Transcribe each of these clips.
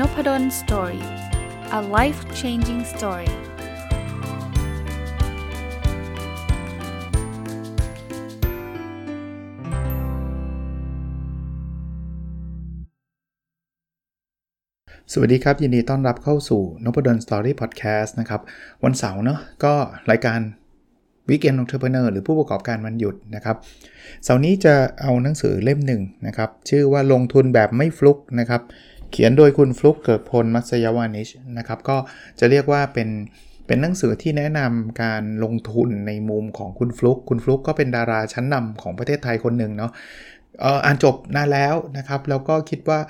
Nopadol's Story a life changing story สวัสดีครับ ยินดีต้อนรับเข้าสู่น p ด d o สตอรี่พอดแคสต์นะครับ วันเสาร์เนาะก็รายการ Weekend Entrepreneur หรือผู้ประกอบการวันหยุดนะครับ เสาร์นี้จะเอาหนังสือเล่มหนึ่งนะครับ ชื่อว่าลงทุนแบบไม่ฟลุกนะครับ เขียนโดยคุณฟลุกเกิดพลมัสยาวานิชนะครับก็จะเรียกว่าเป็นเป็นหนังสือที่แนะนำการลงทุนในมุมของคุณฟลุกคุณฟลุกก็เป็นดาราชั้นนำของประเทศไทยคนหนึ่งเนาะอ่านจบนานแล้วนะครับ แล้วก็คิดว่า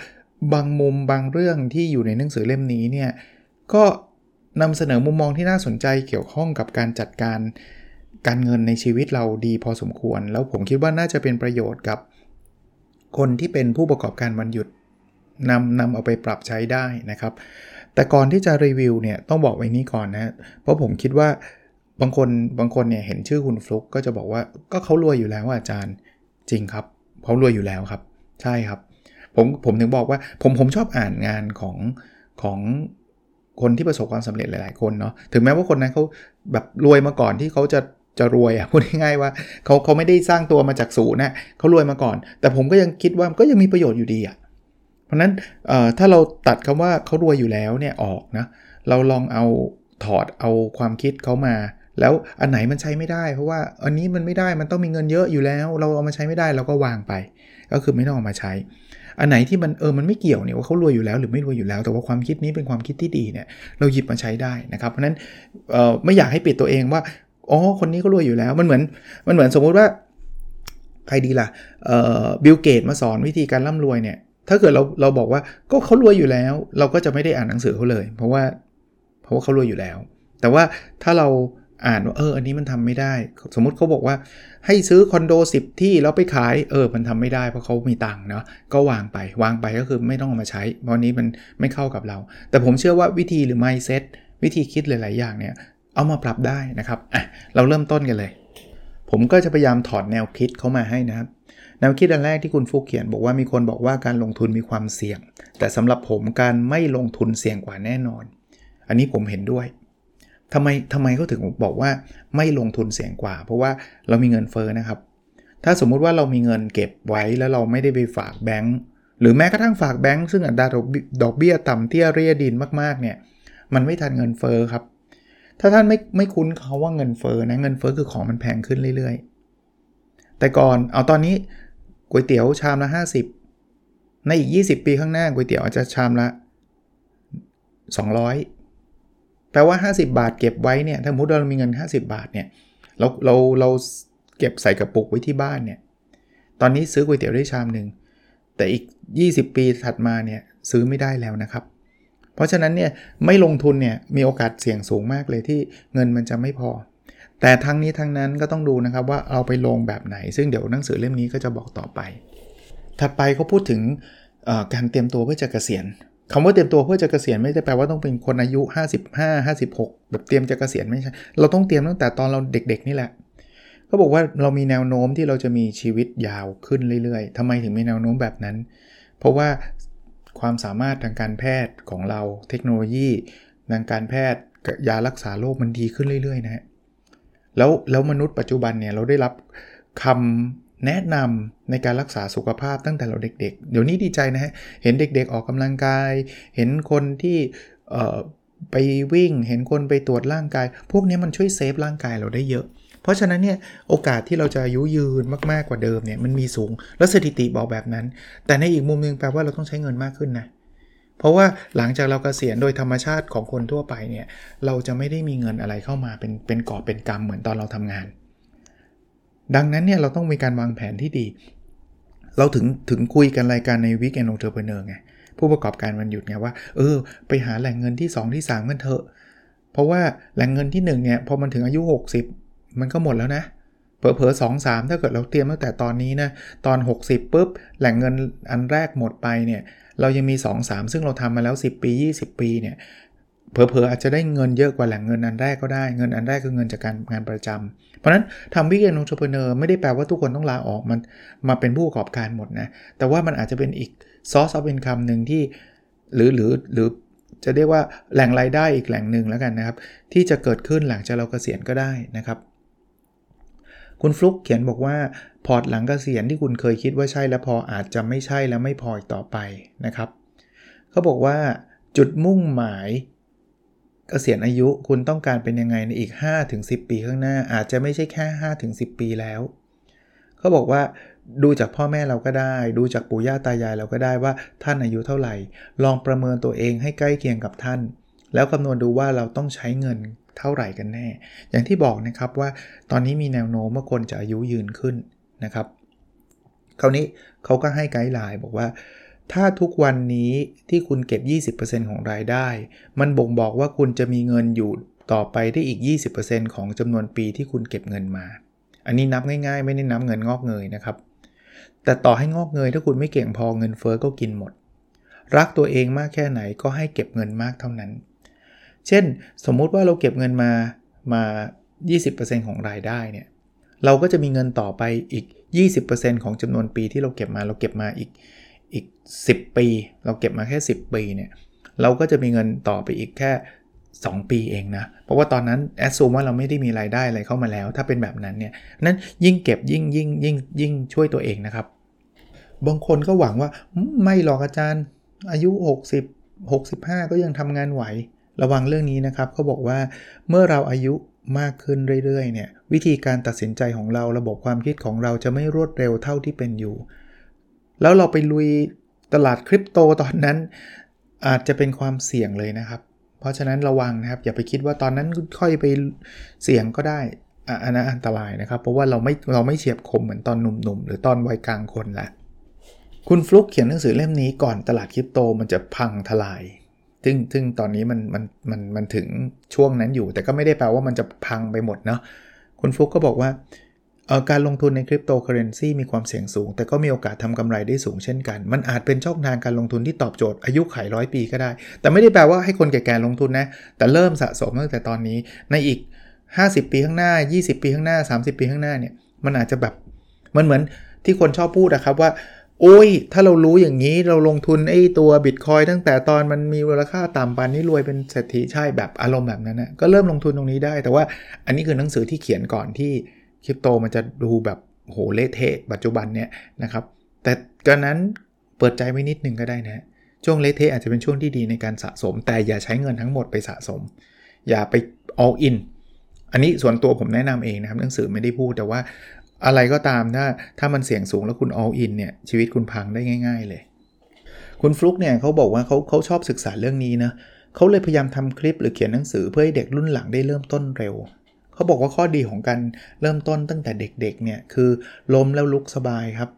บางมุมบางเรื่องที่อยู่ในหนังสือเล่มนี้เนี่ยก็นำเสนอมุมมองที่น่าสนใจเกี่ยวข้องกับการจัดการการเงินในชีวิตเราดีพอสมควร แล้วผมคิดว่าน่าจะเป็นประโยชน์กับคนที่เป็นผู้ประกอบการวันหยุด นำนำเอาไปปรับใช้ได้นะครับ แต่ก่อนที่จะรีวิวเนี่ยต้องบอกไว้นี้ก่อนนะ เพราะผมคิดว่าบางคนบางคนเนี่ยเห็นชื่อคุณฟลุกก็จะบอกว่าก็เขารวยอยู่แล้วอาจารย์จริงครับเขารวยอยู่แล้วครับ ใช่ครับ ผมผมถึงบอกว่าผมผมชอบอ่านงานของของคนที่ประสบความสำเร็จหลาย ๆ คนเนาะถึงแม้ว่าคนนั้นเขาแบบรวยมาก่อนที่เขาจะจะรวยอะพูดง่ายๆว่าเขาเขาไม่ได้สร้างตัวมาจากศูนย์นะเขารวยมาก่อน แต่ผมก็ยังคิดว่าก็ยังมีประโยชน์อยู่ดีอะ เพราะนั้นถ้าเราตัดคำว่าเขารวยอยู่แล้วเนี่ยออกนะเราลองเอาถอดเอาความคิดเขามา แล้วอันไหนมันใช้ไม่ได้ เพราะว่าอันนี้มันไม่ได้มันต้องมีเงินเยอะอยู่แล้ว เราเอามาใช้ไม่ได้เราก็วางไป ก็คือไม่ต้องเอามาใช้ อันไหนที่มันเออมันไม่เกี่ยวเนี่ยว่าเขารวยอยู่แล้วหรือไม่รวยอยู่แล้ว แต่ว่าความคิดนี้เป็นความคิดที่ดีเนี่ยเราหยิบมาใช้ได้นะครับ เพราะนั้นไม่อยากให้ปิดตัวเองว่าอ๋อคนนี้ก็รวยอยู่แล้วมันเหมือนมันเหมือนสมมุติว่าใครดีล่ะบิลเกตมาสอนวิธีการร่ำรวยเนี่ย ถ้าเกิดเราเราบอกว่าก็เขารวยอยู่แล้ว เราก็จะไม่ได้อ่านหนังสือเขาเลย เพราะว่าเพราะว่าเขารวยอยู่แล้ว แต่ว่าถ้าเราอ่านว่าเอออันนี้มันทำไม่ได้ สมมุติเขาบอกว่าให้ซื้อคอนโด 10 ที่แล้วไปขายเออมันทำไม่ได้เพราะเขามีตังค์เนาะก็วางไปวางไปก็คือไม่ต้องเอามาใช้ เพราะนี้มันไม่เข้ากับเรา แต่ผมเชื่อว่าวิธีหรือ mindset วิธีคิดหลาย ๆ อย่างเนี่ยเอามาปรับได้นะครับอะเราเริ่มต้นกันเลย ผมก็จะพยายามถอดแนวคิดเข้ามาให้นะครับ แนวคิดอันแรกที่คุณฟุกเขียนบอกว่ามีคนบอกว่าการลงทุนมีความเสี่ยง แต่สำหรับผมการไม่ลงทุนเสี่ยงกว่าแน่นอน อันนี้ผมเห็นด้วยทำไมทำไมเขาถึงบอกว่าไม่ลงทุนเสี่ยงกว่า เพราะว่าเรามีเงินเฟ้อนะครับ ถ้าสมมุติว่าเรามีเงินเก็บไว้แล้วเราไม่ได้ไปฝากแบงก์หรือแม้กระทั่งฝากแบงก์ซึ่งอัตราดอกเบี้ยต่ำเตี้ยเรียดินมากๆเนี่ยมันไม่ทันเงินเฟ้อครับ ถ้าท่านไม่ไม่คุ้นเขาว่าเงินเฟ้อนะเงินเฟ้อคือของมันแพงขึ้นเรื่อยๆ แต่ก่อนเอาตอนนี้ ก๋วยเตี๋ยวชามละ 50 ในอีก 20 ปีข้างหน้าก๋วยเตี๋ยวอาจจะชามละ 200 แปลว่า 50 บาทเก็บไว้เนี่ยถ้าสมมติเรามีเงิน 50 บาทเนี่ยเราเราเราเก็บใส่กระปุกไว้ที่บ้านเนี่ยตอนนี้ซื้อก๋วยเตี๋ยวได้ชามหนึ่งแต่อีก 20 ปีถัดมาเนี่ยซื้อไม่ได้แล้วนะครับ เพราะฉะนั้นเนี่ยไม่ลงทุนเนี่ยมีโอกาสเสี่ยงสูงมากเลยที่เงินมันจะไม่พอ แต่ทั้งนี้ทั้งนั้นก็ต้องดูนะครับว่าเอาไปลงแบบไหน ซึ่งเดี๋ยวหนังสือเล่มนี้ก็จะบอกต่อไป ถัดไปเขาพูดถึงการเตรียมตัวเพื่อจะเกษียณคำว่าเตรียมตัวเพื่อจะเกษียณไม่ได้แปลว่าต้องเป็นคนอายุ 55 56 แบบเตรียมจะเกษียณไม่ใช่ เราต้องเตรียมตั้งแต่ตอนเราเด็ก ๆ นี่แหละเขาบอกว่าเรามีแนวโน้มที่เราจะมีชีวิตยาวขึ้นเรื่อยๆทำไมถึงมีแนวโน้มแบบนั้น เพราะว่าความสามารถทางการแพทย์ของเราเทคโนโลยีทางการแพทย์ยารักษาโรคมันดีขึ้นเรื่อยๆนะฮะ แล้วแล้วมนุษย์ปัจจุบันเนี่ยเราได้รับคำแนะนำในการรักษาสุขภาพตั้งแต่เราเด็กๆ เดี๋ยวนี้ดีใจนะฮะ เห็นเด็กๆ ออกกำลังกาย เห็นคนที่ไปวิ่ง เห็นคนไปตรวจร่างกาย พวกนี้มันช่วยเซฟร่างกายเราได้เยอะ เพราะฉะนั้นเนี่ยโอกาสที่เราจะอายุยืนมากๆกว่าเดิมเนี่ยมันมีสูง แล้วสถิติบอกแบบนั้น แต่ในอีกมุมนึงแปลว่าเราต้องใช้เงินมากขึ้นนะ เพราะว่าหลังจากเรากเกษียณโดยธรรมชาติของคนทั่วไปเนี่ยเราจะไม่ได้มีเงินอะไรเข้ามาเป็นเป็นกอบเป็นกรรมเหมือนตอนเราทำงาน ดังนั้นเนี่ยเราต้องมีการวางแผนที่ดี เราถึงถึงคุยกันรายการใน Weekend Entrepreneur ไงผู้ประกอบการวันหยุดไงว่าเออไปหาแหล่งเงินที่ 2 ที่ 3 กันเถอะ เพราะว่าแหล่งเงินที่1เนี่ยพอมันถึงอายุ 60 มันก็หมดแล้วนะเผลอๆสองสามถ้าเกิดเราเตรียมตั้งแต่ตอนนี้นะตอน 60ปุ๊บแหล่งเงินอันแรกหมดไปเนี่ยเรายังมี 2 3 ซึ่งเราทำมาแล้ว 10 ปี 20 ปีเนี่ยเผลอๆอาจจะได้เงินเยอะกว่าแหล่งเงินอันแรกก็ได้เงินอันแรกคือเงินจากการงานประจำเพราะนั้นทำ Weekend Entrepreneur ไม่ได้แปลว่าทุกคนต้องลาออกมันมาเป็นผู้ประกอบการหมดนะแต่ว่ามันอาจจะเป็นอีก source of income หนึ่งที่หรือหรือหรือจะเรียกว่าแหล่งรายได้อีกแหล่งหนึ่งแล้วกันนะครับ ที่จะเกิดขึ้นหลังจากเราเกษียณก็ได้นะครับ คุณฟลุกเขียนบอกว่าพอร์ตหลังเกษียณที่คุณเคยคิดว่าใช่แล้วพออาจจะไม่ใช่แล้วไม่พออีกต่อไปนะครับเขาบอกว่าจุดมุ่งหมายเกษียณอายุคุณต้องการเป็นยังไงในอีก 5-10 ปีข้างหน้า อาจจะไม่ใช่แค่ 5-10 ปีแล้ว เขาบอกว่าดูจากพ่อแม่เราก็ได้ ดูจากปู่ย่าตายายเราก็ได้ว่าท่านอายุเท่าไหร่ ลองประเมินตัวเองให้ใกล้เคียงกับท่าน แล้วคำนวณดูว่าเราต้องใช้เงิน เท่าไหร่กันแน่ อย่างที่บอกนะครับว่าตอนนี้มีแนวโน้มว่าคนจะอายุยืนขึ้นนะครับ คราวนี้เขาก็ให้ไกด์ไลน์บอกว่า ถ้าทุกวันนี้ที่คุณเก็บ 20%ของรายได้ มันบ่งบอกว่าคุณจะมีเงินอยู่ต่อไปได้อีก 20%ของจำนวนปีที่คุณเก็บเงินมา อันนี้นับง่ายๆ ไม่ได้นับเงินงอกเงยนะครับ แต่ต่อให้งอกเงยถ้าคุณไม่เก่งพอเงินเฟอ้อก็กินหมด รักตัวเองมากแค่ไหนก็ให้เก็บเงินมากเท่านั้น เช่น สมมุติว่าเราเก็บเงินมามา 20%ของรายได้เนี่ยเราก็จะมีเงินต่อไปอีก 20%ของจำนวนปีที่เราเก็บมาเราเก็บมาอีกอีก 10 ปี เราเก็บมาแค่ 10 ปีเนี่ยเราก็จะมีเงินต่อไปอีกแค่ 2 ปีเองนะ เพราะว่าตอนนั้นแอดซูมว่าเราไม่ได้มีรายได้อะไรเข้ามาแล้ว ถ้าเป็นแบบนั้นเนี่ยนั้นยิ่งเก็บยิ่งยิ่งยิ่งยิ่งช่วยตัวเองนะครับ บางคนก็หวังว่าไม่หรอกอาจารย์ อายุ 60 65 ก็ยังทำงานไหว ระวังเรื่องนี้นะครับเขาบอกว่าเมื่อเราอายุมากขึ้นเรื่อยๆเนี่ยวิธีการตัดสินใจของเราระบบความคิดของเราจะไม่รวดเร็วเท่าที่เป็นอยู่ แล้วเราไปลุยตลาดคริปโตตอนนั้น อาจจะเป็นความเสี่ยงเลยนะครับ เพราะฉะนั้นระวังนะครับ อย่าไปคิดว่าตอนนั้นค่อยไปเสี่ยงก็ได้อันนั้นอันตรายนะครับ เพราะว่าเราไม่เราไม่เฉียบคมเหมือนตอนหนุ่มๆ หรือตอนวัยกลางคนละคุณฟลุกเขียนหนังสือเล่มนี้ก่อนตลาดคริปโตมันจะพังทลาย ซึ่งซึ่งตอนนี้มันมันมันมันถึงช่วงนั้นอยู่ แต่ก็ไม่ได้แปลว่ามันจะพังไปหมดเนาะคุณฟุกก็บอกว่าการลงทุนในคริปโตเคอเรนซีมีความเสี่ยงสูง แต่ก็มีโอกาสทำกำไรได้สูงเช่นกัน มันอาจเป็นช่องทางการลงทุนที่ตอบโจทย์อายุไขร้อยปีก็ได้ แต่ไม่ได้แปลว่าให้คนแก่ๆลงทุนนะ แต่เริ่มสะสมตั้งแต่ตอนนี้ในอีก 50 ปีข้างหน้า 20 ปีข้างหน้า 30 ปีข้างหน้าเนี่ยมันอาจจะแบบมันเหมือนที่คนชอบพูดนะครับว่า โอ้ย ถ้าเรารู้อย่างนี้เราลงทุนไอ้ตัวบิตคอยตั้งแต่ตอนมันมีมูลค่าต่ำปานนี้รวยเป็นเศรษฐีใช่แบบอารมณ์แบบนั้นนะก็เริ่มลงทุนตรงนี้ได้ แต่ว่าอันนี้คือหนังสือที่เขียนก่อนที่คริปโตมันจะดูแบบโหเละเทะปัจจุบันเนี่ยนะครับ แต่กรนั้นเปิดใจไว้นิดนึงก็ได้นะ ช่วงเละเทะอาจจะเป็นช่วงที่ดีในการสะสม แต่อย่าใช้เงินทั้งหมดไปสะสม อย่าไป all in อันนี้ส่วนตัวผมแนะนำเองนะครับหนังสือไม่ได้พูดแต่ว่า อะไรก็ตามถ้าถ้ามันเสี่ยงสูงแล้วคุณ all in เนี่ยชีวิตคุณพังได้ง่าย ๆ เลย คุณฟลุกเนี่ยเขาบอกว่าเขาเขาชอบศึกษาเรื่องนี้นะเขาเลยพยายามทำคลิปหรือเขียนหนังสือเพื่อให้เด็กรุ่นหลังได้เริ่มต้นเร็วเขาบอกว่าข้อดีของการเริ่มต้นตั้งแต่เด็กๆเนี่ยคือล้มแล้วลุกสบายครับ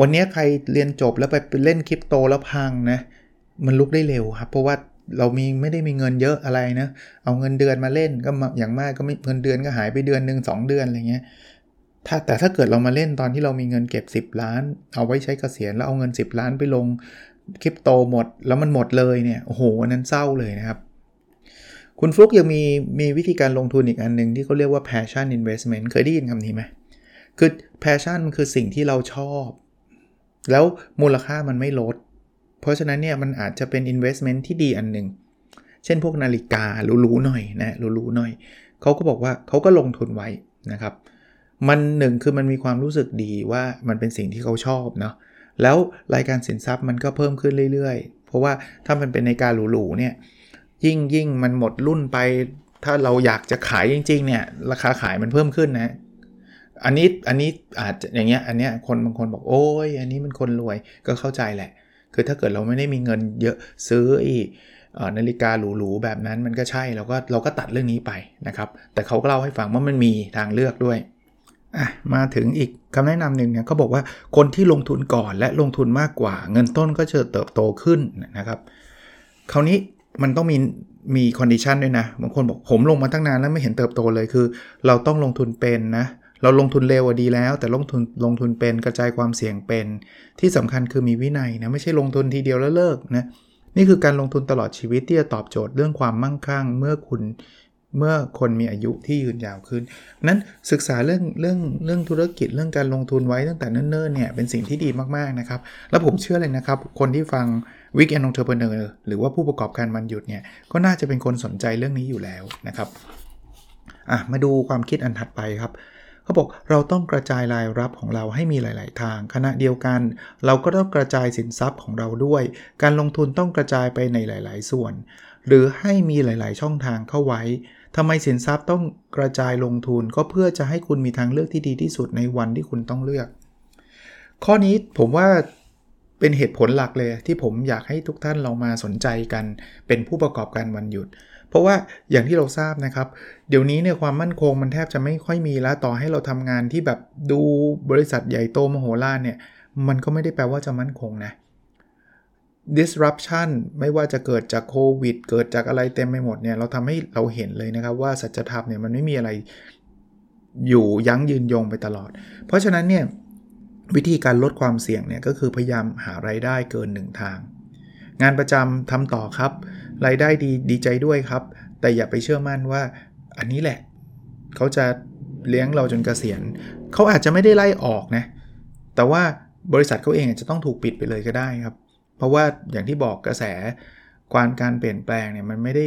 วันนี้ใครเรียนจบแล้วไปเล่นคริปโตแล้วพังนะมันลุกได้เร็วครับ เพราะว่าเรามีไม่ได้มีเงินเยอะอะไรนะ เอาเงินเดือนมาเล่นก็อย่างมากก็ไม่เงินเดือนก็หายไปเดือนหนึ่งสเดือนอะไรเงี้ย ถ้าแต่ถ้าเกิดเรามาเล่นตอนที่เรามีเงินเก็บ 10 ล้าน เอาไว้ใช้เกษียณแล้วเอาเงิน 10 ล้านไปลงคริปโตหมด แล้วมันหมดเลยเนี่ยโอ้โหนั้นเศร้าเลยนะครับ คุณฟลุกยังมีมีวิธีการลงทุนอีกอันหนึ่งที่เขาเรียกว่า passion investment เคยได้ยินคำนี้ไหมคือ passion มันคือสิ่งที่เราชอบ แล้วมูลค่ามันไม่ลด เพราะฉะนั้นเนี่ยมันอาจจะเป็น investment ที่ดีอันหนึ่งเช่นพวกนาฬิกาหรูๆหน่อยนะหรูๆหน่อยเขาก็บอกว่าเขาก็ลงทุนไว้นะครับ มันหนึ่งคือมันมีความรู้สึกดีว่ามันเป็นสิ่งที่เขาชอบเนาะแล้วรายการสินทรัพย์มันก็เพิ่มขึ้นเรื่อยๆ เพราะว่าถ้ามันเป็นในการหรูๆเนี่ยยิ่งยิ่งมันหมดรุ่นไป ถ้าเราอยากจะขายจริงๆเนี่ยราคาขายมันเพิ่มขึ้นนะอันนี้อันนี้อาจจะอย่างเงี้ยอันเนี้ยคนบางคนบอกโอ้ยอันนี้มันคนรวยก็เข้าใจแหละ คือถ้าเกิดเราไม่ได้มีเงินเยอะซื้ออีนาฬิกาหรูๆแบบนั้นมันก็ใช่เราก็เราก็ตัดเรื่องนี้ไปนะครับ แต่เขาก็เล่าให้ฟังว่ามันมีทางเลือกด้วย อะมาถึงอีกคำแนะนำหนึ่งเนี่ยเขาบอกว่าคนที่ลงทุนก่อนและลงทุนมากกว่า เงินต้นก็จะเติบโตขึ้นนะครับ คราวนี้มันต้องมีมี condition ด้วยนะบางคนบอกผมลงมาตั้งนานแล้วไม่เห็นเติบโตเลยคือ เราต้องลงทุนเป็นนะเราลงทุนเร็วดีแล้ว แต่ลงทุนลงทุนเป็นกระจายความเสี่ยงเป็น ที่สำคัญคือมีวินัยนะไม่ใช่ลงทุนทีเดียวแล้วเลิกนะนี่คือการลงทุนตลอดชีวิตที่จะตอบโจทย์เรื่องความมั่งคั่ง เมื่อคุณ เมื่อคนมีอายุที่ยืนยาวขึ้น นั้นศึกษาเรื่องเรื่องเรื่องธุรกิจเรื่องการลงทุนไว้ตั้งแต่เนิ่นๆเนี่ยเป็นสิ่งที่ดีมากๆนะครับ แล้วผมเชื่อเลยนะครับ คนที่ฟัง Weekend Entrepreneur หรือว่าผู้ประกอบการวันหยุดเนี่ยก็น่าจะเป็นคนสนใจเรื่องนี้อยู่แล้วนะครับอะมาดูความคิดอันถัดไปครับเขาบอกเราต้องกระจายรายรับของเราให้มีหลาย ๆ ทาง ขณะเดียวกัน เราก็ต้องกระจายสินทรัพย์ของเราด้วย การลงทุนต้องกระจายไปในหลาย ๆ ส่วน หรือให้มีหลาย ๆ ช่องทางเข้าไว้ ทำไมสินทรัพย์ต้องกระจายลงทุนก็เพื่อจะให้คุณมีทางเลือกที่ดีที่สุดในวันที่คุณต้องเลือก ข้อนี้ผมว่าเป็นเหตุผลหลักเลยที่ผมอยากให้ทุกท่านลองมาสนใจกันเป็นผู้ประกอบการวันหยุด เพราะว่าอย่างที่เราทราบนะครับ เดี๋ยวนี้เนี่ยความมั่นคงมันแทบจะไม่ค่อยมีแล้วต่อให้เราทำงานที่แบบดูบริษัทใหญ่โตมโหฬารเนี่ย มันก็ไม่ได้แปลว่าจะมั่นคงนะ disruption ไม่ว่าจะเกิดจากโควิด เกิดจากอะไรเต็มไปหมดเนี่ย เราทำให้เราเห็นเลยนะครับว่าสัจธรรมเนี่ยมันไม่มีอะไรอยู่ยั้งยืนยงไปตลอด เพราะฉะนั้นเนี่ยวิธีการลดความเสี่ยงเนี่ยก็คือพยายามหาไรายได้เกินหนึ่งทาง งานประจำทำต่อครับ รายได้ดีดีใจด้วยครับ แต่อย่าไปเชื่อมั่นว่า อันนี้แหละ เขาจะเลี้ยงเราจนเกษียณ เขาอาจจะไม่ได้ไล่ออกนะ แต่ว่าบริษัทเขาเองจะต้องถูกปิดไปเลยก็ได้ครับ เพราะว่าอย่างที่บอกกระแสการการเปลี่ยนแปลงเนี่ยมันไม่ได้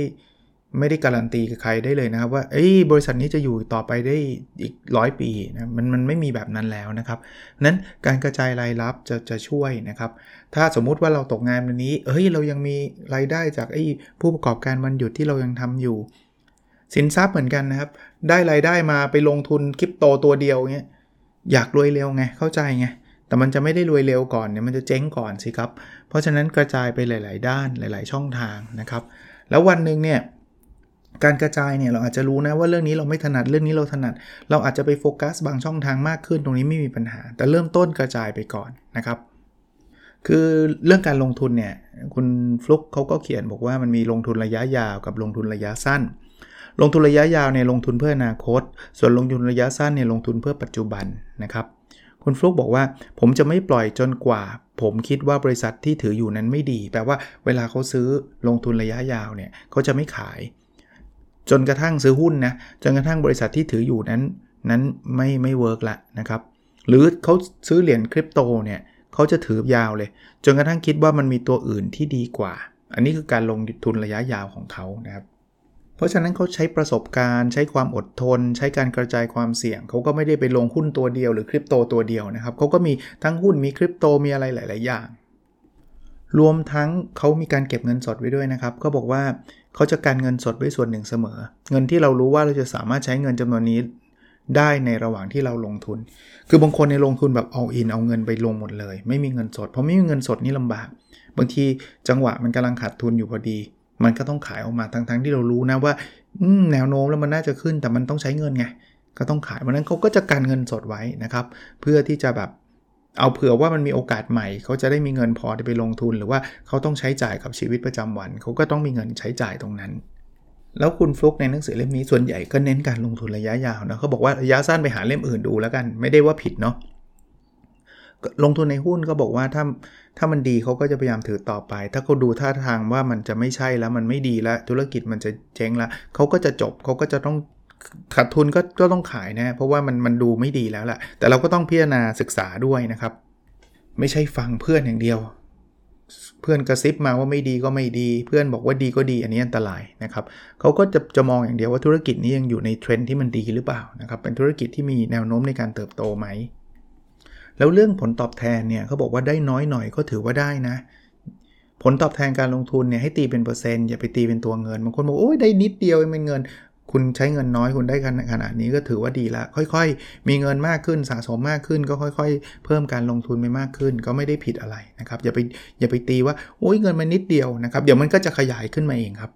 ไม่ได้การันตีกับใครได้เลยนะครับ ว่าเอ้ยบริษัทนี้จะอยู่ต่อไปได้อีกร้อยปีนะมันมันไม่มีแบบนั้นแล้วนะครับนั้นการกระจายรายรับจะจะช่วยนะครับ ถ้าสมมุติว่าเราตกงานวันนี้เฮ้ยเรายังมีรายได้จากไอ้ผู้ประกอบการวันหยุดที่เรายังทำอยู่ สินทรัพย์เหมือนกันนะครับ ได้รายได้มาไปลงทุนคริปโตตัวเดียวเงี้ยอยากรวยเร็วไงเข้าใจไง แต่มันจะไม่ได้รวยเร็วก่อนเนี่ยมันจะเจ๊งก่อนสิครับ เพราะฉะนั้นกระจายไปหลาย ๆ ด้านหลาย ๆ ช่องทางนะครับ แล้ววันหนึ่งเนี่ยการกระจายเนี่ยเราอาจจะรู้นะว่าเรื่องนี้เราไม่ถนัดเรื่องนี้เราถนัด เราอาจจะไปโฟกัสบางช่องทางมากขึ้นตรงนี้ไม่มีปัญหา แต่เริ่มต้นกระจายไปก่อนนะครับ คือเรื่องการลงทุนเนี่ยคุณฟลุกเขาก็เขียนบอกว่ามันมีลงทุนระยะยาวกับลงทุนระยะสั้น ลงทุนระยะยาวเนี่ยลงทุนเพื่ออนาคต ส่วนลงทุนระยะสั้นเนี่ยลงทุนเพื่อปัจจุบันนะครับ คุณฟลุกบอกว่าผมจะไม่ปล่อยจนกว่า ผมคิดว่าบริษัทที่ถืออยู่นั้นไม่ดี แปลว่าเวลาเขาซื้อลงทุนระยะยาวเนี่ยเขาจะไม่ขาย จนกระทั่งซื้อหุ้นนะจนกระทั่งบริษัทที่ถืออยู่นั้น นั้นไม่ไม่เวิร์กละนะครับ หรือเขาซื้อเหรียญคริปโตเนี่ยเขาจะถือยาวเลย จนกระทั่งคิดว่ามันมีตัวอื่นที่ดีกว่า อันนี้คือการลงทุนระยะยาวของเขานะครับ ราะฉะนั้นเขาใช้ประสบการณ์ ใช้ความอดทน ใช้การกระจายความเสี่ยง เขาก็ไม่ได้ไปลงหุ้นตัวเดียวหรือคริปโตตัวเดียวนะครับเขาก็มีทั้งหุ้นมีคริปโตมีอะไรหลาย ๆ อย่าง รวมทั้งเขามีการเก็บเงินสดไว้ด้วยนะครับก็บอกว่าเขาจะการเงินสดไว้ส่วนหนึ่งเสมอ เงินที่เรารู้ว่าเราจะสามารถใช้เงินจำนวนนี้ได้ในระหว่างที่เราลงทุน คือบางคนในลงทุนแบบเอาอินเอาเงินไปลงหมดเลย ไม่มีเงินสด เพราะไม่มีเงินสดนี่ลำบาก บางทีจังหวะมันกำลังขาดทุนอยู่พอดี มันก็ต้องขายออกมาทั้งๆทที่เรารู้นะว่าแนวโน้มแล้วมันน่าจะขึ้นแต่มันต้องใช้เงินไงก็ต้องขายเพราะนั้นเขาก็จะการเงินสดไว้นะครับ เพื่อที่จะแบบเอาเผื่อว่ามันมีโอกาสใหม่ เขาจะได้มีเงินพอไปลงทุน หรือว่าเขาต้องใช้จ่ายกับชีวิตประจำวัน เขาก็ต้องมีเงินใช้จ่ายตรงนั้น แล้วคุณฟลุกในหนังสือเล่มนี้ส่วนใหญ่ก็เน้นการลงทุนระยะยาวนะเขาบอกว่าระยะสั้นไปหาเล่มอื่นดูแล้วกัน ไม่ได้ว่าผิดเนาะ ลงทุนในหุ้นก็บอกว่าถ้าถ้ามันดีเขาก็จะพยายามถือต่อไป ถ้าเขาดูท่าทางว่ามันจะไม่ใช่แล้วมันไม่ดีแล้ว ธุรกิจมันจะเจ๊งแล้วเขาก็จะจบเขาก็จะต้องขาดทุนก็ก็ต้องขายนะเพราะว่ามันมันดูไม่ดีแล้วแหละแต่เราก็ต้องพิจารณาศึกษาด้วยนะครับ ไม่ใช่ฟังเพื่อนอย่างเดียว เพื่อนกระซิบมาว่าไม่ดีก็ไม่ดี เพื่อนบอกว่าดีก็ดีอันนี้อันตรายนะครับเขาก็จะจะมองอย่างเดียวว่าธุรกิจนี้ยังอยู่ในเทรนด์ที่มันดีหรือเปล่านะครับเป็นธุรกิจที่มีแนวโน้มในการเติบโตไหม แล้วเรื่องผลตอบแทนเนี่ยเขาบอกว่าได้น้อยหน่อยก็ถือว่าได้นะ ผลตอบแทนการลงทุนเนี่ยให้ตีเป็นเปอร์เซ็นต์อย่าไปตีเป็นตัวเงินบางคนบอกโอ้ยได้นิดเดียวเองเป็นเงิน คุณใช้เงินน้อยคุณได้ขนาดนี้ก็ถือว่าดีละ ค่อยๆ มีเงินมากขึ้นสะสมมากขึ้น ก็ค่อย ๆ เพิ่มการลงทุนไปมากขึ้น ก็ไม่ได้ผิดอะไรนะครับอย่าไปอย่าไปตีว่าโอ้ยเงินมันนิดเดียวนะครับเดี๋ยวมันก็จะขยายขึ้นมาเองครับ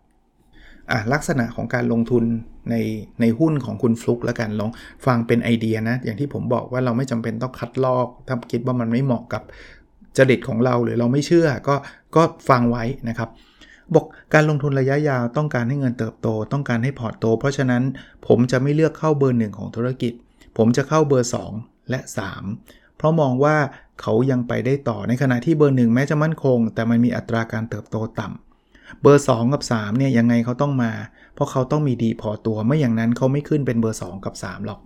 อะลักษณะของการลงทุนในในหุ้นของคุณฟลุกแล้วกันลองฟังเป็นไอเดียนะ อย่างที่ผมบอกว่าเราไม่จำเป็นต้องคัดลอกถ้าคิดว่ามันไม่เหมาะกับจริตของเราหรือเราไม่เชื่อก็ก็ฟังไว้นะครับบอกการลงทุนระยะยาวต้องการให้เงินเติบโต ต้องการให้พอร์ตโต เพราะฉะนั้นผมจะไม่เลือกเข้าเบอร์หนึ่งของธุรกิจ ผมจะเข้าเบอร์ 2 และ 3 เพราะมองว่าเขายังไปได้ต่อในขณะที่เบอร์หนึ่งแม้จะมั่นคง แต่มันมีอัตราการเติบโตต่ำ เบอร์ 2 กับ3เนี่ยยังไงเขาต้องมา เพราะเขาต้องมีดีพอตัวไม่อย่างนั้นเขาไม่ขึ้นเป็นเบอร์ 2 กับ 3 หรอก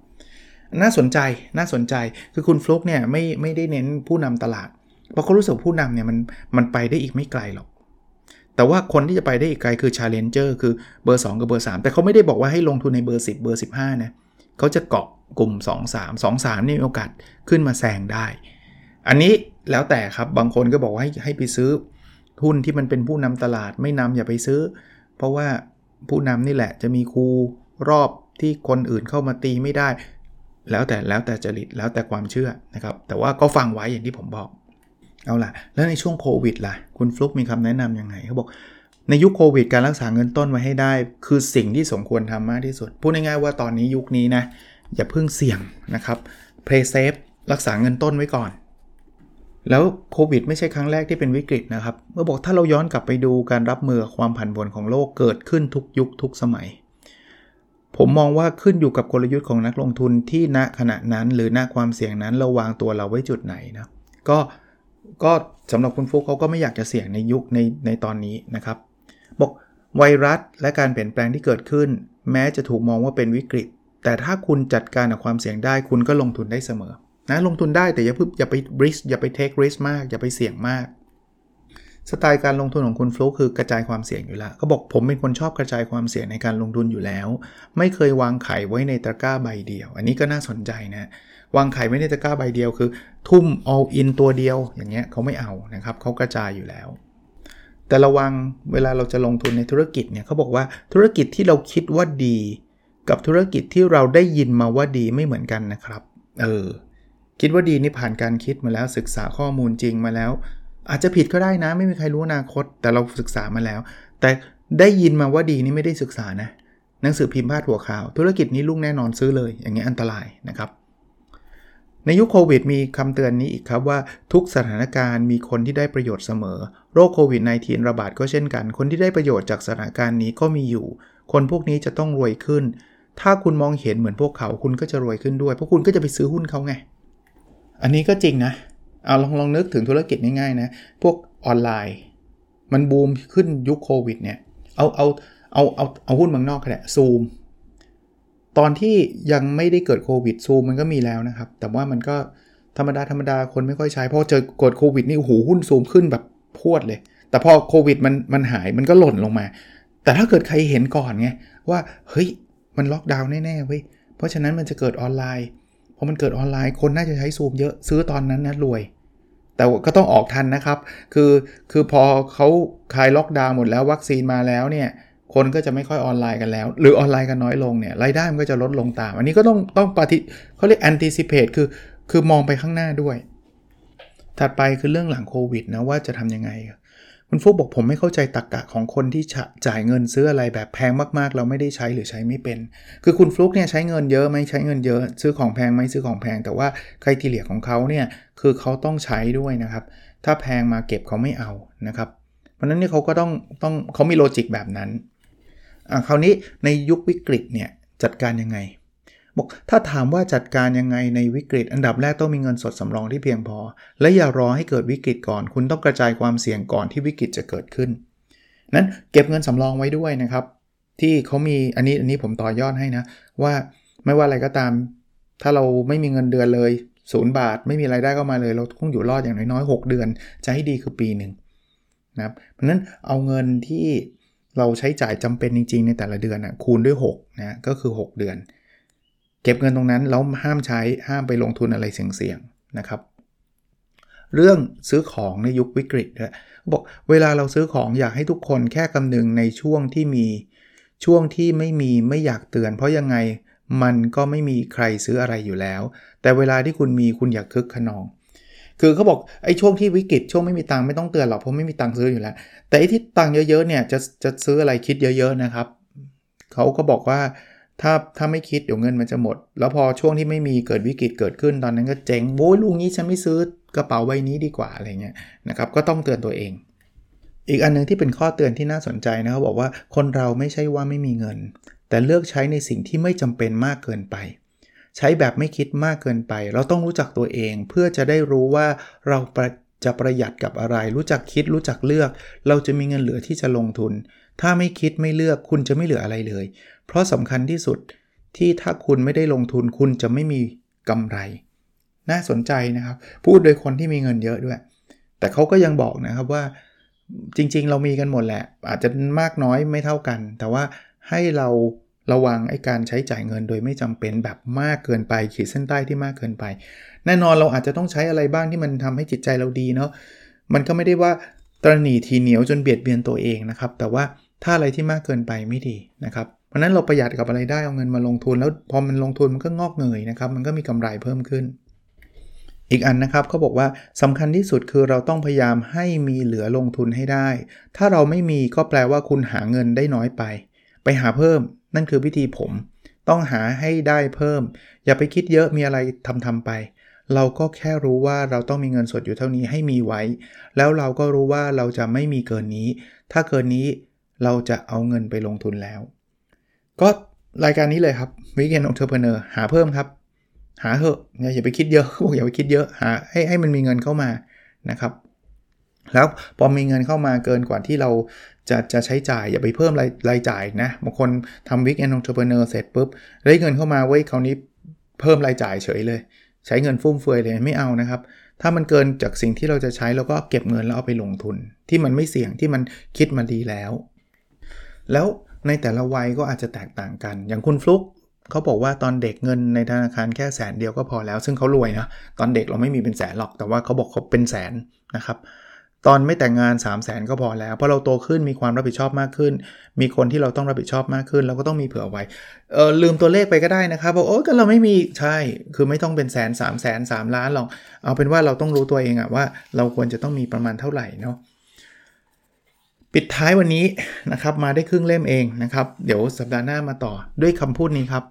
น่าสนใจน่าสนใจคือคุณฟลุกเนี่ยไม่ไม่ได้เน้นผู้นำตลาด เพราะเขารู้สึกผู้นำเนี่ยมันมันไปได้อีกไม่ไกลหรอก แต่ว่าคนที่จะไปได้อีกไกลคือ Challenger คือเบอร์ 2 กับเบอร์ 3 แต่เขาไม่ได้บอกว่าให้ลงทุนในเบอร์ 10 เบอร์ 15นะเขาจะเกาะกลุ่ม 2 3 2 3นี่มีโอกาสขึ้นมาแซงได้ อันนี้แล้วแต่ครับบางคนก็บอกว่าให้ให้ไปซื้อ หุ้นที่มันเป็นผู้นำตลาดไม่นำอย่าไปซื้อ เพราะว่าผู้นำนี่แหละจะมีครูรอบที่คนอื่นเข้ามาตีไม่ได้ แล้วแต่แล้วแต่จริตแล้วแต่ความเชื่อนะครับ แต่ว่าก็ฟังไว้อย่างที่ผมบอก เอาล่ะ แล้วในช่วงโควิดล่ะ คุณฟลุกมีคำแนะนำยังไงเขาบอกในยุคโควิดการรักษาเงินต้นไว้ให้ได้ คือสิ่งที่สมควรทำมากที่สุด พูดง่ายๆว่าตอนนี้ยุคนี้นะ อย่าเพิ่งเสี่ยงนะครับ play safe รักษาเงินต้นไว้ก่อน แล้วโควิดไม่ใช่ครั้งแรกที่เป็นวิกฤตนะครับ เมื่อบอกถ้าเราย้อนกลับไปดูการรับมือความผันผวนของโลกเกิดขึ้นทุกยุคทุกสมัย ผมมองว่าขึ้นอยู่กับกลยุทธ์ของนักลงทุนที่ณขณะนั้น หรือณความเสี่ยงนั้นเราวางตัวเราไว้จุดไหนนะ ก็ก็สำหรับคุณฟุกเขาก็ไม่อยากจะเสี่ยงในยุคในในตอนนี้นะครับ บอกไวรัสและการเปลี่ยนแปลงที่เกิดขึ้น แม้จะถูกมองว่าเป็นวิกฤต แต่ถ้าคุณจัดการกับความเสี่ยงได้คุณก็ลงทุนได้เสมอ นะลงทุนได้แต่อย่าพึ่อย่าไปริสอย่าไปเทคริสมาก อย่าไปเสี่ยงมาก สไตล์การลงทุนของคุณฟลุกคือกระจายความเสี่ยงอยู่แล้วเขาบอกผมเป็นคนชอบกระจายความเสี่ยงในการลงทุนอยู่แล้ว ไม่เคยวางไข่ไว้ในตะกร้าใบเดียว อันนี้ก็น่าสนใจนะวางไข่ไว้ในตะกร้าใบเดียวคือ ทุ่ม all in ตัวเดียวอย่างเงี้ยเขาไม่เอานะครับเขากระจายอยู่แล้ว แต่ระวังเวลาเราจะลงทุนในธุรกิจเนี่ยเขาบอกว่าธุรกิจที่เราคิดว่าดี กับธุรกิจที่เราได้ยินมาว่าดีไม่เหมือนกันนะครับเออ คิดว่าดีนี่ผ่านการคิดมาแล้วศึกษาข้อมูลจริงมาแล้ว อาจจะผิดก็ได้นะ ไม่มีใครรู้อนาคต แต่เราศึกษามาแล้ว แต่ได้ยินมาว่าดีนี่ไม่ได้ศึกษานะหนังสือพิมพ์พาดหัวข่าว ธุรกิจนี้ลุ่งแน่นอนซื้อเลย อย่างเงี้ยอันตรายนะครับ ในยุคโควิดมีคำเตือนนี้อีกครับว่าทุกสถานการณ์มีคนที่ได้ประโยชน์เสมอ โรคโควิด -19 ระบาดก็เช่นกัน คนที่ได้ประโยชน์จากสถานการณ์นี้ก็มีอยู่ คนพวกนี้จะต้องรวยขึ้น ถ้าคุณมองเห็นเหมือนพวกเขาคุณก็จะรวยขึ้นด้วย เพราะคุณก็จะไปซื้อหุ้นเขาไง อันนี้ก็จริงนะเอาลองลองนึกถึงธุรกิจง่ายๆนะ พวกออนไลน์ มันบูมขึ้นยุคโควิดเนี่ย เอาเอาเอาเอาเอาหุ้นเมืองนอกก็ได้ซูมตอนที่ยังไม่ได้เกิดโควิดซูมมันก็มีแล้วนะครับ แต่ว่ามันก็ธรรมดาธรรมดาคนไม่ค่อยใช้เพราะเจอเกิดโควิดนี่โอ้โหหุ้นซูมขึ้นแบบพวดเลย แต่พอโควิดมันมันหายมันก็หล่นลงมา แต่ถ้าเกิดใครเห็นก่อนไงว่าเฮ้ยมันล็อกดาวน์แน่ๆเว้ยเพราะฉะนั้นมันจะเกิดออนไลน์ อมันเกิดออนไลน์คนน่าจะใช้ซูมเยอะซื้อตอนนั้นนะรวย แต่ก็ต้องออกทันนะครับ คือคือพอเขาคลายล็อกดาวน์หมดแล้ววัคซีนมาแล้วเนี่ยคนก็จะไม่ค่อยออนไลน์กันแล้ว หรือออนไลน์กันน้อยลงเนี่ยรายได้มันก็จะลดลงตาม อันนี้ก็ต้องต้องปฏิเขาเรียก anticipate คือคือมองไปข้างหน้าด้วย ถัดไปคือเรื่องหลังโควิดนะว่าจะทำยังไง คุณฟุกบอกผมไม่เข้าใจตรกกะของคนที่จ่ายเงินซื้ออะไรแบบแพงมากๆ เราไม่ได้ใช้หรือใช้ไม่เป็น คือคุณฟลุกเนี่ยใช้เงินเยอะไหมใช้เงินเยอะ ซื้อของแพงไหมซื้อของแพง แต่ว่าใครทีเหลียของเขาเนี่ยคือเขาต้องใช้ด้วยนะครับ ถ้าแพงมาเก็บเขาไม่เอานะครับ เพราะนั้นเนี่ยเขาก็ต้องต้องเขามีโลจิกแบบนั้นอ่าคราวนี้ในยุควิกฤตเนี่ยจัดการยังไง บอกถ้าถามว่าจัดการยังไงในวิกฤต อันดับแรกต้องมีเงินสดสำรองที่เพียงพอ และอย่ารอให้เกิดวิกฤตก่อน คุณต้องกระจายความเสี่ยงก่อนที่วิกฤตจะเกิดขึ้น นั้นเก็บเงินสำรองไว้ด้วยนะครับ ที่เขามีอันนี้อันนี้ผมต่อยอดให้นะ ว่าไม่ว่าอะไรก็ตาม ถ้าเราไม่มีเงินเดือนเลยศูนย์บาท ไม่มีไรายได้เข้ามาเลย เราคงอยู่รอดอย่างน้อยๆ6เดือน จะให้ดีคือปีหนึ่งนะครับเพราะนั้นเอาเงินที่เราใช้จ่ายจำเป็นจริง ๆ ในแต่ละเดือนนะคูณด้วย6นะก็คือ 6 เดือน เก็บเงินตรงนั้นแล้วห้ามใช้ห้ามไปลงทุนอะไรเสี่ยงๆนะครับ เรื่องซื้อของในยุควิกฤตนะบอกเวลาเราซื้อของอยากให้ทุกคนแค่คำนึงในช่วงที่มีช่วงที่ไม่มีไม่อยากเตือน เพราะยังไงมันก็ไม่มีใครซื้ออะไรอยู่แล้ว แต่เวลาที่คุณมีคุณอยากคึกขนอง คือเขาบอกไอ้ช่วงที่วิกฤตช่วงไม่มีตังค์ไม่ต้องเตือนหรอกเพราะไม่มีตังค์ซื้ออยู่แล้ว แต่ไอ้ที่ตังค์เยอะๆเนี่ยจะจะซื้ออะไรคิดเยอะ ๆนะครับเขาก็บอกว่า ถ้าถ้าไม่คิดเดี๋ยวเงินมันจะหมด แล้วพอช่วงที่ไม่มีเกิดวิกฤตเกิดขึ้นตอนนั้นก็เจ๊งโว้ยลุงนี้ฉันไม่ซื้อกระเป๋าใบนี้ดีกว่าอะไรเงี้ยนะครับก็ต้องเตือนตัวเอง อีกอันนึงที่เป็นข้อเตือนที่น่าสนใจนะเขาบอกว่าคนเราไม่ใช่ว่าไม่มีเงิน แต่เลือกใช้ในสิ่งที่ไม่จำเป็นมากเกินไป ใช้แบบไม่คิดมากเกินไป เราต้องรู้จักตัวเอง เพื่อจะได้รู้ว่าเราจะประหยัดกับอะไร รู้จักคิดรู้จักเลือก เราจะมีเงินเหลือที่จะลงทุน ถ้าไม่คิดไม่เลือกคุณจะไม่เหลืออะไรเลย เพราะสำคัญที่สุดที่ถ้าคุณไม่ได้ลงทุนคุณจะไม่มีกำไร น่าสนใจนะครับ พูดโดยคนที่มีเงินเยอะด้วย แต่เขาก็ยังบอกนะครับว่าจริงๆ เรามีกันหมดแหละ อาจจะมากน้อยไม่เท่ากัน แต่ว่าให้เราระวังไอ้การใช้จ่ายเงินโดยไม่จำเป็นแบบมากเกินไป ขีดเส้นใต้ที่มากเกินไป แน่นอนเราอาจจะต้องใช้อะไรบ้างที่มันทำให้จิตใจเราดีเนาะมันก็ไม่ได้ว่าตรณีทีเหนียวจนเบียดเบียนตัวเองนะครับ แต่ว่าถ้าอะไรที่มากเกินไปไม่ดีนะครับ เพราะนั้นเราประหยัดกับอะไรได้เอาเงินมาลงทุน แล้วพอมันลงทุนมันก็งอกเงยนะครับ มันก็มีกำไรเพิ่มขึ้น อีกอันนะครับเขาบอกว่าสำคัญที่สุดคือเราต้องพยายามให้มีเหลือลงทุนให้ได้ ถ้าเราไม่มีก็แปลว่าคุณหาเงินได้น้อยไป ไปหาเพิ่ม นั่นคือวิธีผม ต้องหาให้ได้เพิ่ม อย่าไปคิดเยอะมีอะไรทำทำไปเราก็แค่รู้ว่าเราต้องมีเงินสดอยู่เท่านี้ให้มีไว้ แล้วเราก็รู้ว่าเราจะไม่มีเกินนี้ ถ้าเกินนี้เราจะเอาเงินไปลงทุนแล้ว ก็รายการนี้เลยครับ Weekend Entrepreneur หาเพิ่มครับ หาเถอะอย่าไปคิดเยอะบอกอย่าไปคิดเยอะหาให้ให้มันมีเงินเข้ามานะครับแล้วพอมีเงินเข้ามาเกินกว่าที่เราจะจะใช้จ่ายอย่าไปเพิ่มรายรายจ่ายนะบางคนทำ Weekend Entrepreneur เสร็จปุ๊บได้เงินเข้ามาไว้คราวนี้เพิ่มรายจ่ายเฉยเลย ใช้เงินฟุ่มเฟือยเลยไม่เอานะครับ ถ้ามันเกินจากสิ่งที่เราจะใช้เราก็เก็บเงินแล้วเอาไปลงทุน ที่มันไม่เสี่ยงที่มันคิดมาดีแล้ว แล้ว ในแต่ละวัยก็อาจจะแตกต่างกัน อย่างคุณฟลุกเขาบอกว่าตอนเด็กเงินในธนาคารแค่แสนเดียวก็พอแล้ว ซึ่งเขารวยนะ ตอนเด็กเราไม่มีเป็นแสนหรอก แต่ว่าเขาบอกเขาเป็นแสนนะครับ ตอนไม่แต่งงาน 3 0 0แสนก็พอแล้ว เพราะเราโตขึ้นมีความรับผิดชอบมากขึ้น มีคนที่เราต้องรับผิดชอบมากขึ้น เราก็ต้องมีเผื่อไว้ เออลืมตัวเลขไปก็ได้นะครับบอกโอ้ก็เราไม่มี ใช่ คือไม่ต้องเป็นแสนสามแสนสามล้านหรอก เอาเป็นว่าเราต้องรู้ตัวเองอะว่า เราควรจะต้องมีประมาณเท่าไหร่เนาะ ปิดท้ายวันนี้นะครับมาได้ครึ่งเล่มเองนะครับ เดี๋ยวสัปดาห์หน้ามาต่อด้วยคำพูดนี้ครับ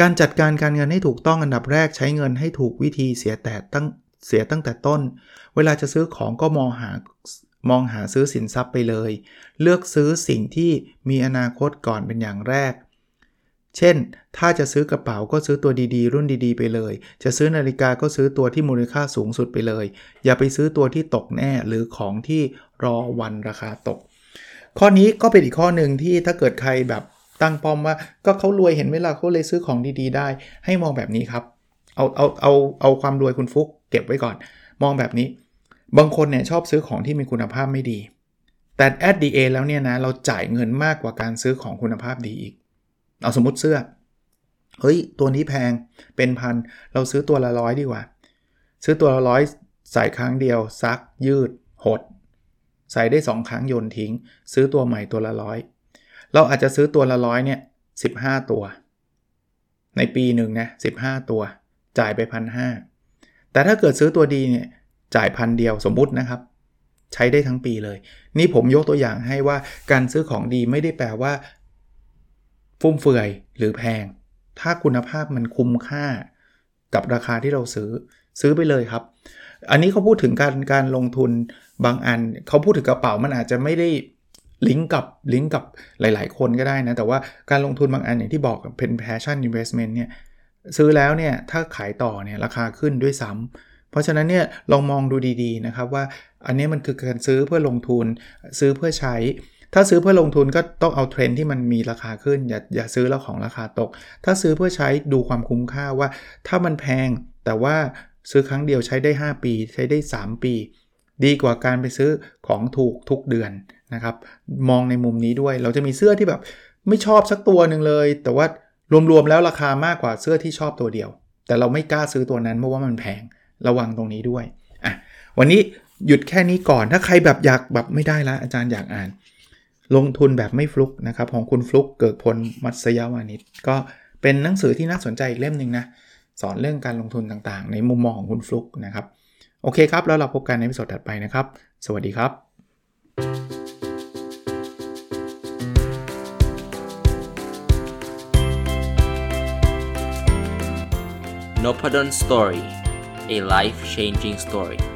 การจัดการการเงินให้ถูกต้องอันดับแรกใช้เงินให้ถูกวิธีเสียแต่ตั้งเสียตั้งแต่ต้น เวลาจะซื้อของก็มองหามองหาซื้อสินทรัพย์ไปเลย เลือกซื้อสิ่งที่มีอนาคตก่อนเป็นอย่างแรก เช่น ถ้าจะซื้อกระเป๋าก็ซื้อตัวดีๆ รุ่นดีๆ ไปเลย จะซื้อนาฬิกาก็ซื้อตัวที่มูลค่าสูงสุดไปเลย อย่าไปซื้อตัวที่ตกแน่หรือของที่รอวันราคาตก ข้อนี้ก็เป็นอีกข้อหนึ่งที่ถ้าเกิดใครแบบตั้งปอมว่า ก็เขารวยเห็นเวลาเขาเลยซื้อของดีๆ ได้ ให้มองแบบนี้ครับ เอาเอาเอาเอาความรวยคุณฟุก เก็บไว้ก่อน มองแบบนี้ บางคนเนี่ยชอบซื้อของที่มีคุณภาพไม่ดี แต่ at the end แล้วเนี่ยนะเราจ่ายเงินมากกว่าการซื้อของคุณภาพดีอีก เอาสมมติเสื้อเฮ้ย ตัวนี้แพงเป็นพัน เราซื้อตัวละร้อยดีกว่า ซื้อตัวละร้อยใส่ครั้งเดียวซักยืด หด ใส่ได้ 2 ครั้งโยนทิ้ง ซื้อตัวใหม่ตัวละร้อยเราอาจจะซื้อตัวละร้อยเนี่ยสิตัว ในปีหนึ่งนะ15ตัว จ่ายไปพันห้าแต่ถ้าเกิดซื้อตัวดีเนี่ยจ่ายพันเดียวสมมุตินะครับ ใช้ได้ทั้งปีเลย นี่ผมยกตัวอย่างให้ว่าการซื้อของดีไม่ได้แปลว่า ฟุ่มเฟือยหรือแพง ถ้าคุณภาพมันคุ้มค่ากับราคาที่เราซื้อซื้อไปเลยครับ อันนี้เขาพูดถึงการการลงทุนบางอัน เขาพูดถึงกระเป๋ามันอาจจะไม่ได้ลิงก์กับลิงก์กับหลาย ๆ คนก็ได้นะ แต่ว่าการลงทุนบางอันอย่างที่บอกเป็น passion investment เนี่ยซื้อแล้วเนี่ยถ้าขายต่อเนี่ยราคาขึ้นด้วยซ้ำเพราะฉะนั้นเนี่ยลองมองดูดีๆนะครับว่าอันนี้มันคือการซื้อเพื่อลงทุน ซื้อเพื่อใช้ ถ้าซื้อเพื่อลงทุนก็ต้องเอาเทรนที่มันมีราคาขึ้นอย่าอย่าซื้อแล้วของราคาตก ถ้าซื้อเพื่อใช้ดูความคุ้มค่าว่า ถ้ามันแพงแต่ว่า ซื้อครั้งเดียวใช้ได้ 5 ปี ใช้ได้ 3 ปี ดีกว่าการไปซื้อของถูกทุกเดือนนะครับ มองในมุมนี้ด้วยเราจะมีเสื้อที่แบบไม่ชอบสักตัวหนึ่งเลย แต่ว่ารวมๆแล้วราคามากกว่าเสื้อที่ชอบตัวเดียว แต่เราไม่กล้าซื้อตัวนั้นเพราะว่ามันแพงระวังตรงนี้ด้วยอะวันนี้หยุดแค่นี้ก่อนถ้าใครแบบอยากแบบไม่ได้ละอาจารย์อยากอ่าน ลงทุนแบบไม่ฟลุกนะครับของคุณฟลุกเกิดพลมัตสยาวานิชก็เป็นหนังสือที่น่าสนใจอีกเล่มหนึ่งนะ สอนเรื่องการลงทุนต่างๆ ในมุมมองของคุณฟลุกนะครับ โอเคครับ แล้วเราพบกันในวิดีโอถัดไปนะครับ สวัสดีครับ n o p a d o n Story a life changing story